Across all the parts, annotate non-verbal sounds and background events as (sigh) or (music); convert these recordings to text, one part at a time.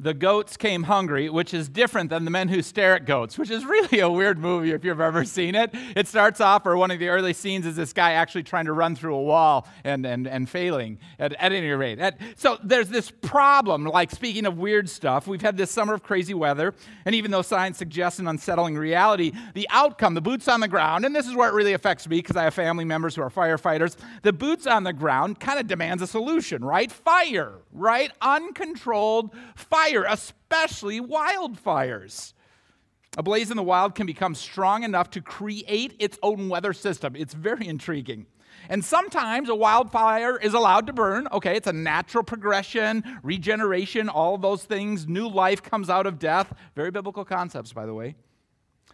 The Goats Came Hungry, which is different than The Men Who Stare at Goats, which is really a weird movie if you've ever seen it. It starts off, or one of the early scenes is this guy actually trying to run through a wall and, and, and failing at, at any rate. At, so there's this problem, like speaking of weird stuff, we've had this summer of crazy weather, and even though science suggests an unsettling reality, the outcome, the boots on the ground, and this is where it really affects me because I have family members who are firefighters, the boots on the ground kind of demands a solution, right? Fire, right? Uncontrolled fire, especially wildfires. A blaze in the wild can become strong enough to create its own weather system. It's very intriguing. And sometimes a wildfire is allowed to burn. Okay, it's a natural progression, regeneration, all those things. New life comes out of death. Very biblical concepts, by the way.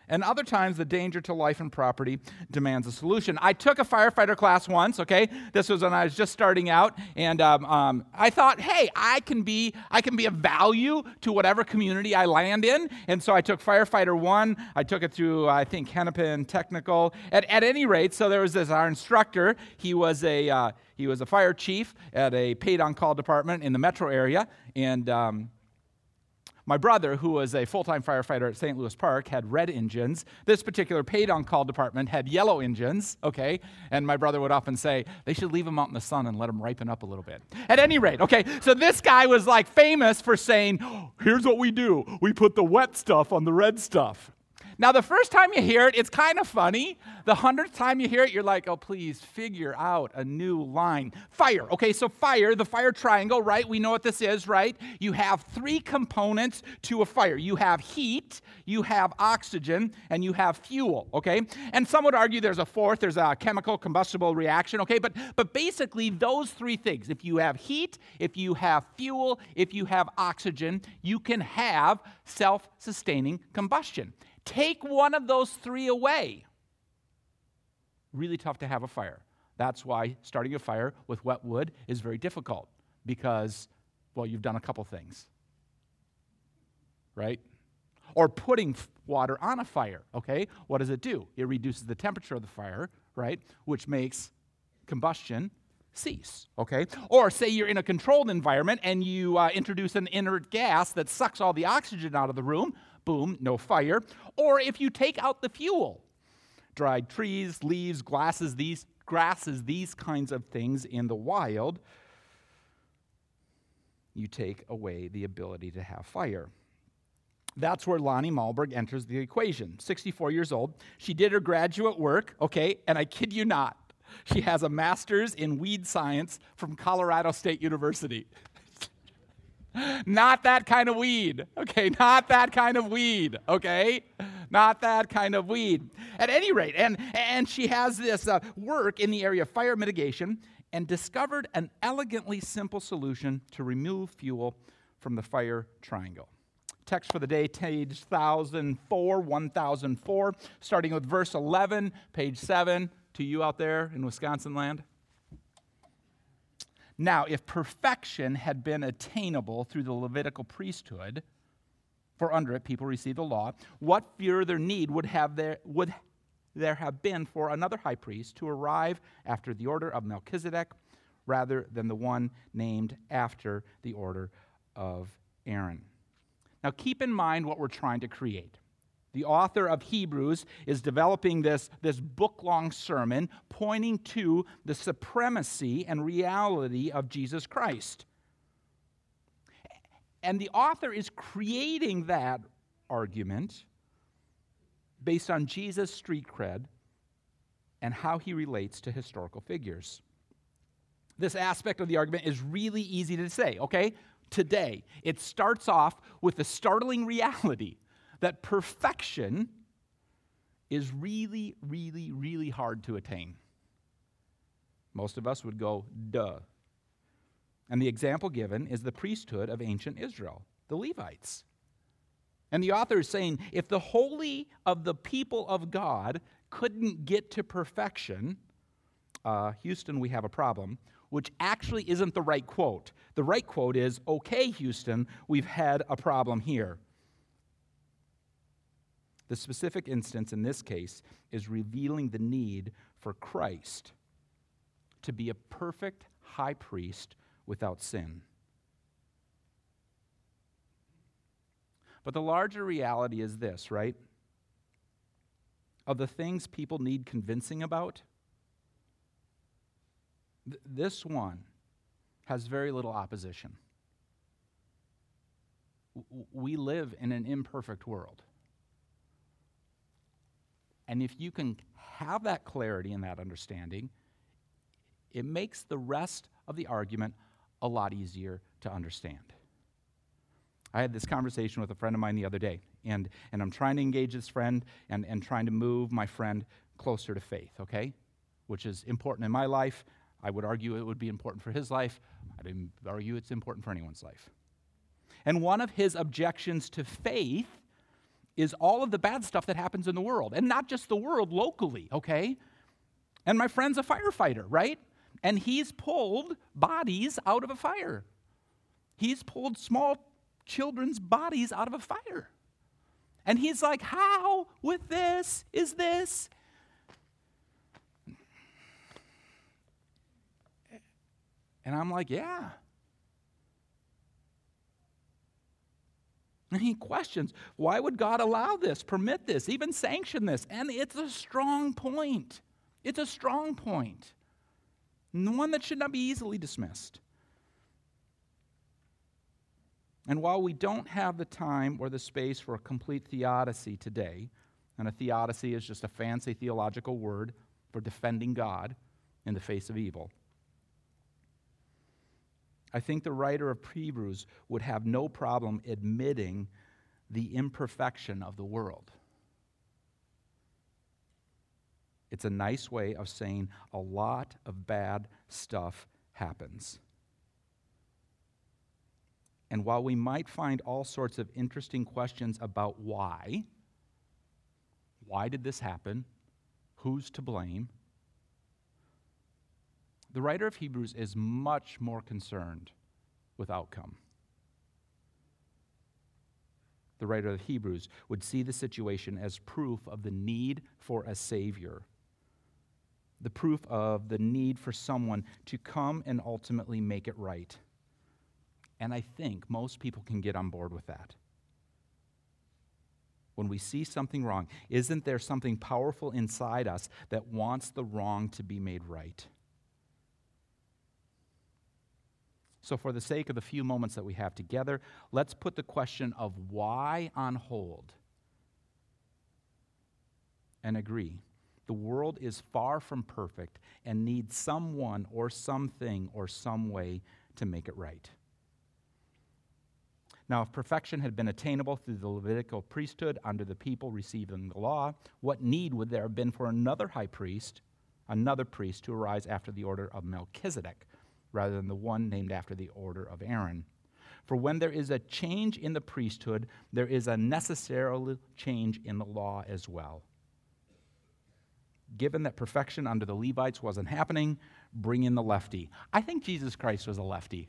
And other times, the danger to life and property demands a solution. I took a firefighter class once, okay? This was when I was just starting out. And um, um, I thought, hey, I can, be, I can be of value to whatever community I land in. And so I took firefighter one. I took it through, I think, Hennepin Technical. At, at any rate, so there was this, our instructor. He was a, uh, he was a fire chief at a paid on call department in the metro area. And um, my brother, who was a full time firefighter at St. Louis Park, had red engines. This particular paid on call department had yellow engines, okay? And my brother would often say, they should leave them out in the sun and let them ripen up a little bit. At any rate, okay, so this guy was like famous for saying, here's what we do we put the wet stuff on the red stuff. Now, the first time you hear it, it's kind of funny. The hundredth time you hear it, you're like, oh, please figure out a new line. Fire. Okay, so fire, the fire triangle, right? We know what this is, right? You have three components to a fire you have heat, you have oxygen, and you have fuel, okay? And some would argue there's a fourth, there's a chemical combustible reaction, okay? But, but basically, those three things if you have heat, if you have fuel, if you have oxygen, you can have self sustaining combustion. Take one of those three away. Really tough to have a fire. That's why starting a fire with wet wood is very difficult because, well, you've done a couple things. Right? Or putting water on a fire, okay? What does it do? It reduces the temperature of the fire, right? Which makes combustion cease, okay? Or say you're in a controlled environment and you uh, introduce an inert gas that sucks all the oxygen out of the room boom, no fire. Or if you take out the fuel, dried trees, leaves, glasses, these grasses, these kinds of things in the wild, you take away the ability to have fire. That's where Lani Malmberg enters the equation. 64 years old. She did her graduate work, okay, and I kid you not, she has a master's in weed science from Colorado State University. Not that kind of weed, okay? Not that kind of weed, okay? Not that kind of weed. At any rate, and, and she has this uh, work in the area of fire mitigation and discovered an elegantly simple solution to remove fuel from the fire triangle. Text for the day, page 1004, 1004, starting with verse 11, page 7, to you out there in Wisconsin land. Now, if perfection had been attainable through the Levitical priesthood, for under it people received the law, what further need would, have there, would there have been for another high priest to arrive after the order of Melchizedek rather than the one named after the order of Aaron? Now, keep in mind what we're trying to create. The author of Hebrews is developing this, this book long sermon pointing to the supremacy and reality of Jesus Christ. And the author is creating that argument based on Jesus' street cred and how he relates to historical figures. This aspect of the argument is really easy to say, okay? Today, it starts off with the startling reality that perfection is really, really, really hard to attain. Most of us would go, duh. And the example given is the priesthood of ancient Israel, the Levites. And the author is saying if the holy of the people of God couldn't get to perfection, uh, Houston, we have a problem, which actually isn't the right quote. The right quote is, okay, Houston, we've had a problem here. The specific instance in this case is revealing the need for Christ to be a perfect high priest without sin. But the larger reality is this, right? Of the things people need convincing about, th- this one has very little opposition. W- we live in an imperfect world. And if you can have that clarity and that understanding, it makes the rest of the argument a lot easier to understand. I had this conversation with a friend of mine the other day, and, and I'm trying to engage this friend and, and trying to move my friend closer to faith, okay? Which is important in my life. I would argue it would be important for his life. I'd argue it's important for anyone's life. And one of his objections to faith is all of the bad stuff that happens in the world, and not just the world, locally, okay? And my friend's a firefighter, right? And he's pulled bodies out of a fire. He's pulled small children's bodies out of a fire. And he's like, How with this is this? And I'm like, Yeah. And he questions, why would God allow this, permit this, even sanction this? And it's a strong point. It's a strong point. One that should not be easily dismissed. And while we don't have the time or the space for a complete theodicy today, and a theodicy is just a fancy theological word for defending God in the face of evil, I think the writer of Hebrews would have no problem admitting the imperfection of the world. It's a nice way of saying a lot of bad stuff happens. And while we might find all sorts of interesting questions about why, why did this happen? Who's to blame? The writer of Hebrews is much more concerned with outcome. The writer of Hebrews would see the situation as proof of the need for a Savior, the proof of the need for someone to come and ultimately make it right. And I think most people can get on board with that. When we see something wrong, isn't there something powerful inside us that wants the wrong to be made right? So, for the sake of the few moments that we have together, let's put the question of why on hold and agree. The world is far from perfect and needs someone or something or some way to make it right. Now, if perfection had been attainable through the Levitical priesthood under the people receiving the law, what need would there have been for another high priest, another priest to arise after the order of Melchizedek? Rather than the one named after the order of Aaron. For when there is a change in the priesthood, there is a necessary change in the law as well. Given that perfection under the Levites wasn't happening, bring in the lefty. I think Jesus Christ was a lefty.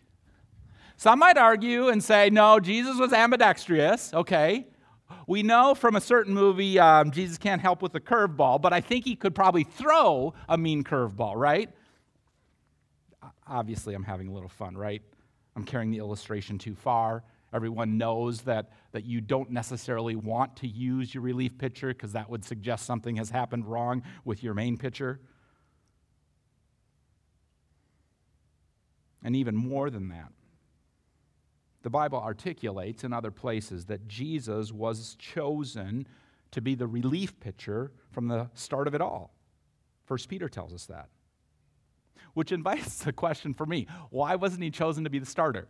Some might argue and say, no, Jesus was ambidextrous, okay. We know from a certain movie um, Jesus can't help with a curveball, but I think he could probably throw a mean curveball, right? Obviously I'm having a little fun, right? I'm carrying the illustration too far. Everyone knows that, that you don't necessarily want to use your relief pitcher because that would suggest something has happened wrong with your main pitcher. And even more than that, the Bible articulates in other places that Jesus was chosen to be the relief pitcher from the start of it all. First Peter tells us that which invites the question for me why wasn't he chosen to be the starter?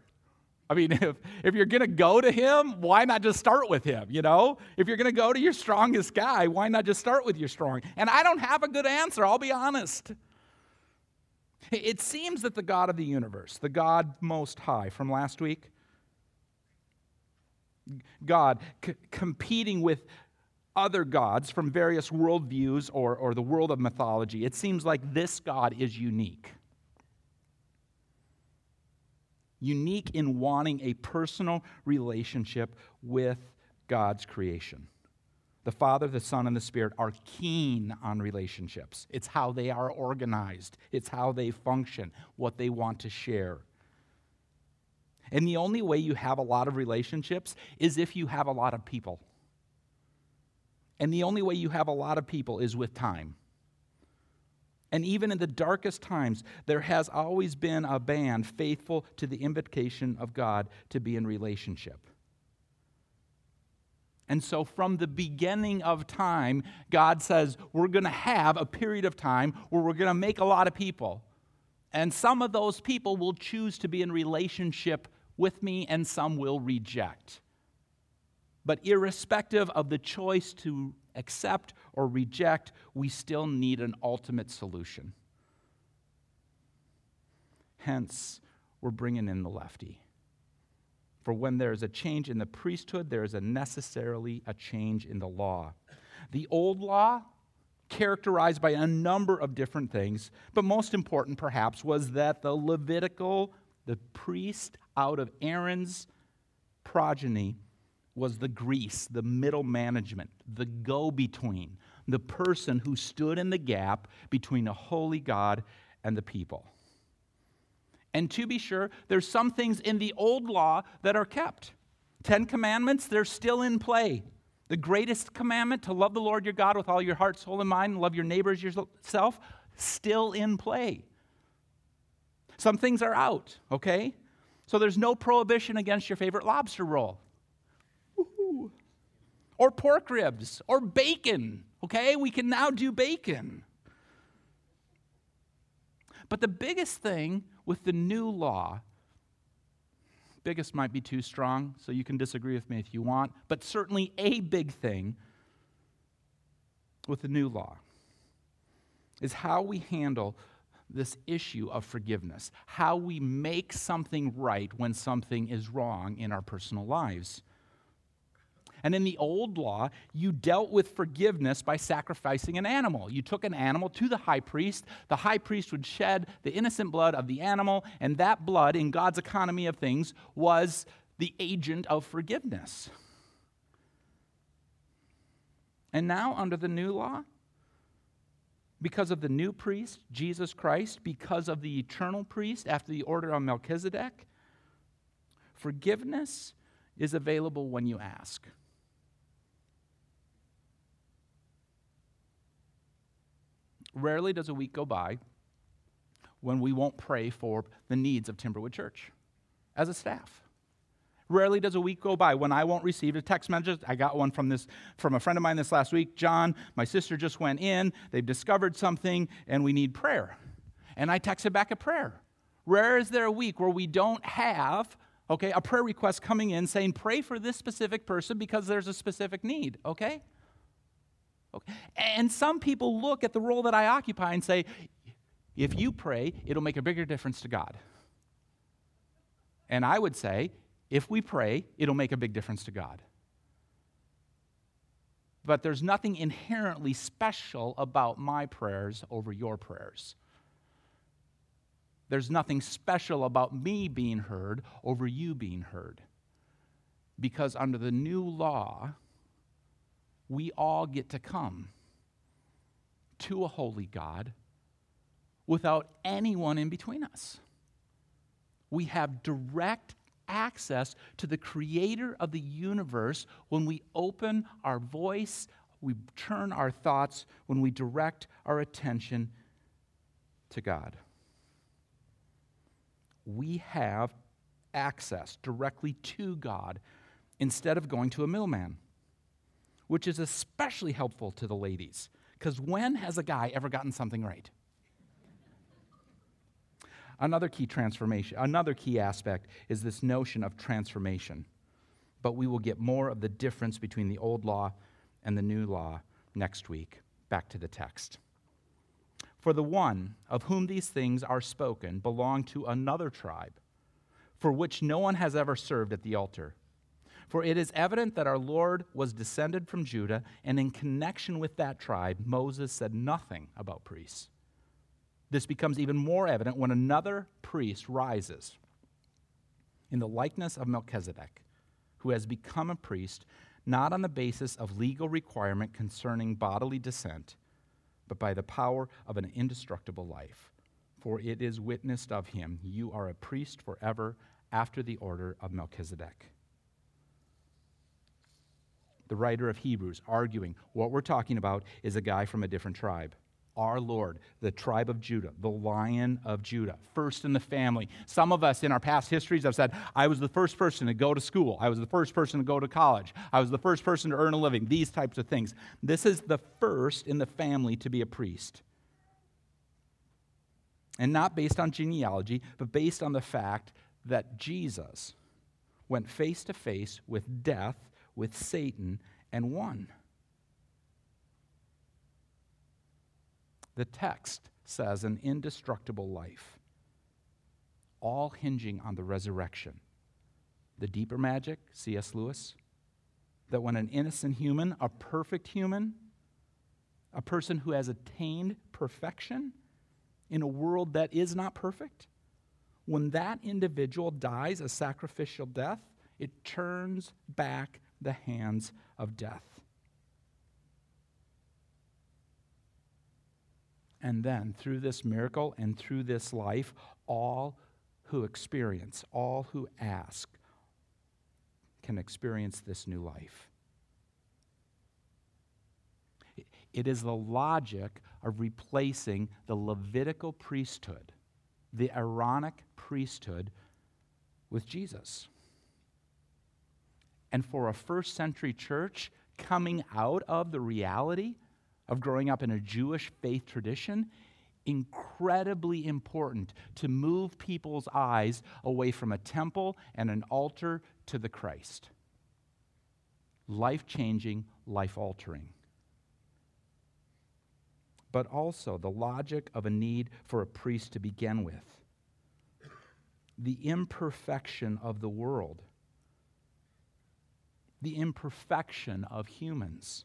I mean, (laughs) if, if you're going to go to him, why not just start with him? You know, if you're going to go to your strongest guy, why not just start with your strong? And I don't have a good answer, I'll be honest. It seems that the God of the universe, the God most high from last week, God c- competing with other gods from various worldviews or, or the world of mythology, it seems like this God is unique. Unique in wanting a personal relationship with God's creation. The Father, the Son, and the Spirit are keen on relationships. It's how they are organized, it's how they function, what they want to share. And the only way you have a lot of relationships is if you have a lot of people. And the only way you have a lot of people is with time. And even in the darkest times, there has always been a band faithful to the invitation of God to be in relationship. And so, from the beginning of time, God says, We're going to have a period of time where we're going to make a lot of people. And some of those people will choose to be in relationship with me, and some will reject. But irrespective of the choice to accept or reject, we still need an ultimate solution. Hence, we're bringing in the lefty. For when there is a change in the priesthood, there is a necessarily a change in the law. The old law, characterized by a number of different things, but most important perhaps was that the Levitical, the priest out of Aaron's progeny, was the grease, the middle management, the go between, the person who stood in the gap between a holy God and the people. And to be sure, there's some things in the old law that are kept. Ten Commandments, they're still in play. The greatest commandment, to love the Lord your God with all your heart, soul, and mind, and love your neighbors yourself, still in play. Some things are out, okay? So there's no prohibition against your favorite lobster roll. Or pork ribs, or bacon, okay? We can now do bacon. But the biggest thing with the new law, biggest might be too strong, so you can disagree with me if you want, but certainly a big thing with the new law is how we handle this issue of forgiveness, how we make something right when something is wrong in our personal lives. And in the old law, you dealt with forgiveness by sacrificing an animal. You took an animal to the high priest. The high priest would shed the innocent blood of the animal, and that blood, in God's economy of things, was the agent of forgiveness. And now, under the new law, because of the new priest, Jesus Christ, because of the eternal priest after the order of Melchizedek, forgiveness is available when you ask. Rarely does a week go by when we won't pray for the needs of Timberwood Church as a staff. Rarely does a week go by when I won't receive a text message. I got one from this from a friend of mine this last week. John, my sister just went in. They've discovered something, and we need prayer. And I texted back a prayer. Rare is there a week where we don't have okay a prayer request coming in saying pray for this specific person because there's a specific need. Okay. Okay. And some people look at the role that I occupy and say, if you pray, it'll make a bigger difference to God. And I would say, if we pray, it'll make a big difference to God. But there's nothing inherently special about my prayers over your prayers. There's nothing special about me being heard over you being heard. Because under the new law, we all get to come to a holy God without anyone in between us. We have direct access to the creator of the universe when we open our voice, we turn our thoughts, when we direct our attention to God. We have access directly to God instead of going to a middleman which is especially helpful to the ladies. Because when has a guy ever gotten something right? Another key transformation, another key aspect is this notion of transformation. But we will get more of the difference between the old law and the new law next week. Back to the text. For the one of whom these things are spoken belonged to another tribe, for which no one has ever served at the altar. For it is evident that our Lord was descended from Judah, and in connection with that tribe, Moses said nothing about priests. This becomes even more evident when another priest rises in the likeness of Melchizedek, who has become a priest not on the basis of legal requirement concerning bodily descent, but by the power of an indestructible life. For it is witnessed of him, You are a priest forever after the order of Melchizedek. The writer of Hebrews arguing what we're talking about is a guy from a different tribe our Lord, the tribe of Judah, the lion of Judah, first in the family. Some of us in our past histories have said, I was the first person to go to school. I was the first person to go to college. I was the first person to earn a living. These types of things. This is the first in the family to be a priest. And not based on genealogy, but based on the fact that Jesus went face to face with death, with Satan, and won. The text says an indestructible life, all hinging on the resurrection. The deeper magic, C.S. Lewis, that when an innocent human, a perfect human, a person who has attained perfection in a world that is not perfect, when that individual dies a sacrificial death, it turns back the hands of death. And then through this miracle and through this life, all who experience, all who ask, can experience this new life. It is the logic of replacing the Levitical priesthood, the Aaronic priesthood, with Jesus. And for a first century church, coming out of the reality of growing up in a Jewish faith tradition, incredibly important to move people's eyes away from a temple and an altar to the Christ. Life changing, life altering. But also the logic of a need for a priest to begin with. The imperfection of the world, the imperfection of humans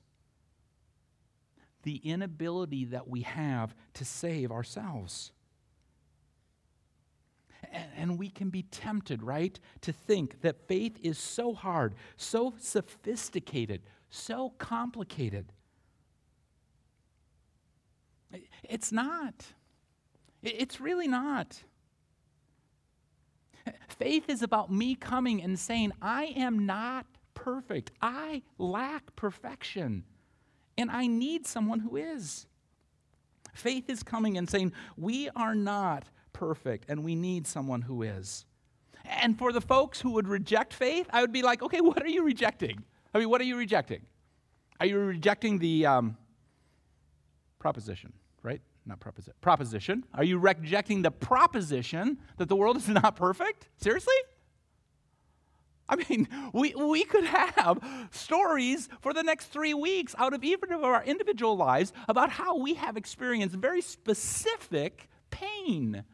the inability that we have to save ourselves. And we can be tempted, right, to think that faith is so hard, so sophisticated, so complicated. It's not. It's really not. Faith is about me coming and saying, I am not perfect. I lack perfection. And I need someone who is. Faith is coming and saying, We are not perfect, and we need someone who is. And for the folks who would reject faith, I would be like, Okay, what are you rejecting? I mean, what are you rejecting? Are you rejecting the um, proposition, right? Not proposition. Proposition. Are you rejecting the proposition that the world is not perfect? Seriously? I mean, (laughs) we, we could have stories for the next three weeks out of even of our individual lives about how we have experienced very specific pain,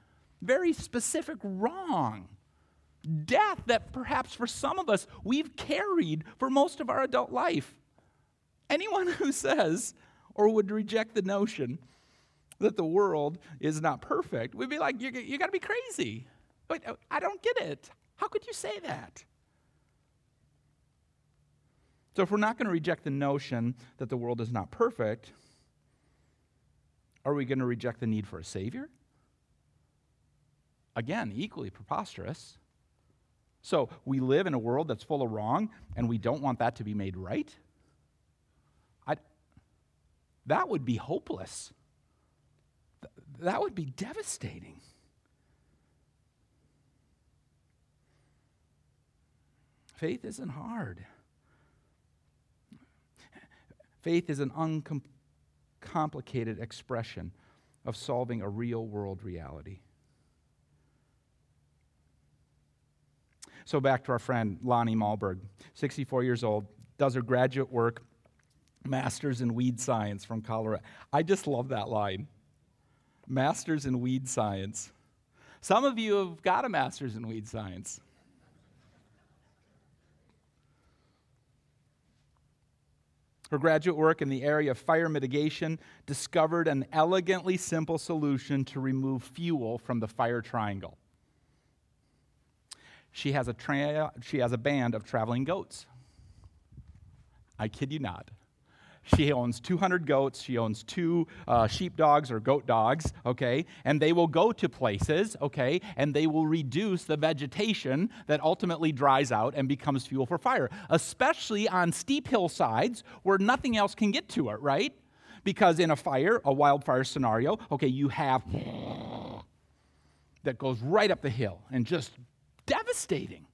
very specific wrong, death that perhaps for some of us we've carried for most of our adult life. Anyone (laughs) who says or would reject the notion that the world is not perfect would be like, you, you got to be crazy. But uh, I don't get it. How could you say that? So, if we're not going to reject the notion that the world is not perfect, are we going to reject the need for a Savior? Again, equally preposterous. So, we live in a world that's full of wrong, and we don't want that to be made right? I, that would be hopeless. Th- that would be devastating. Faith isn't hard. Faith is an uncomplicated expression of solving a real world reality. So, back to our friend Lani Malmberg, 64 years old, does her graduate work, master's in weed science from Colorado. I just love that line master's in weed science. Some of you have got a master's in weed science. Her graduate work in the area of fire mitigation discovered an elegantly simple solution to remove fuel from the fire triangle. She has a, tra- she has a band of traveling goats. I kid you not. She owns 200 goats. She owns two uh, sheep dogs or goat dogs, okay? And they will go to places, okay? And they will reduce the vegetation that ultimately dries out and becomes fuel for fire, especially on steep hillsides where nothing else can get to it, right? Because in a fire, a wildfire scenario, okay, you have that goes right up the hill and just devastating,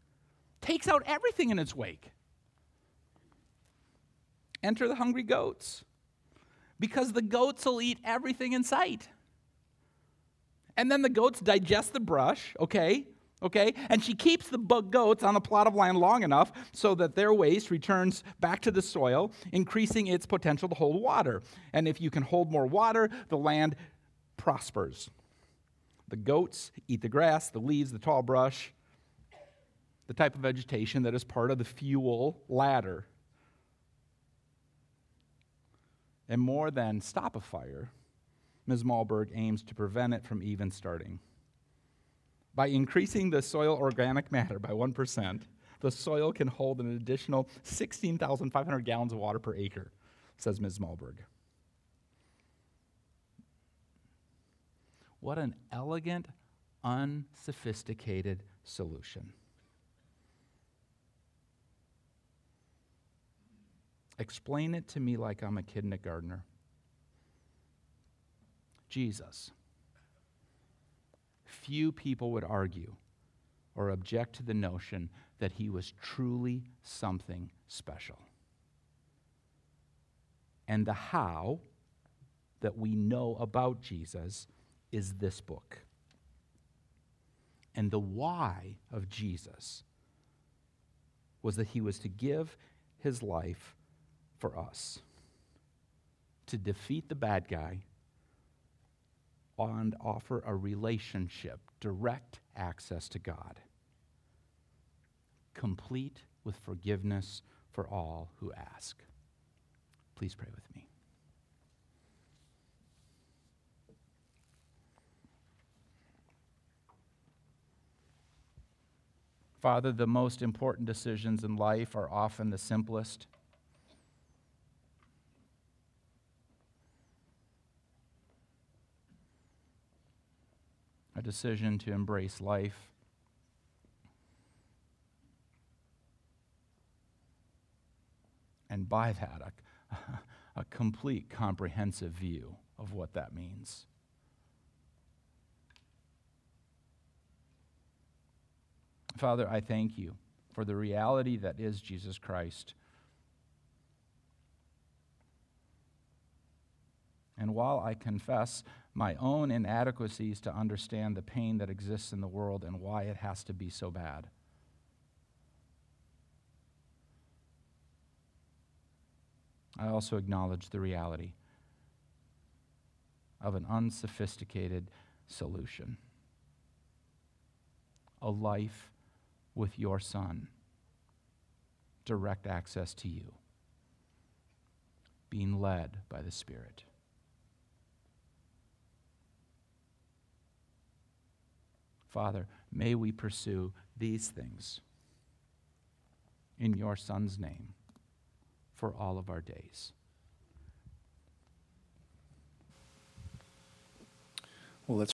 takes out everything in its wake. Enter the hungry goats because the goats will eat everything in sight. And then the goats digest the brush, okay? Okay? And she keeps the goats on a plot of land long enough so that their waste returns back to the soil, increasing its potential to hold water. And if you can hold more water, the land prospers. The goats eat the grass, the leaves, the tall brush, the type of vegetation that is part of the fuel ladder And more than stop a fire, Ms. Malmberg aims to prevent it from even starting. By increasing the soil organic matter by 1%, the soil can hold an additional 16,500 gallons of water per acre, says Ms. Malmberg. What an elegant, unsophisticated solution. Explain it to me like I'm a kindergartner. Jesus. Few people would argue or object to the notion that he was truly something special. And the how that we know about Jesus is this book. And the why of Jesus was that he was to give his life for us to defeat the bad guy and offer a relationship, direct access to God, complete with forgiveness for all who ask. Please pray with me. Father, the most important decisions in life are often the simplest. Decision to embrace life. And by that, a, (laughs) a complete comprehensive view of what that means. Father, I thank you for the reality that is Jesus Christ. And while I confess my own inadequacies to understand the pain that exists in the world and why it has to be so bad. I also acknowledge the reality of an unsophisticated solution a life with your Son, direct access to you, being led by the Spirit. Father, may we pursue these things in your Son's name for all of our days. Well, let's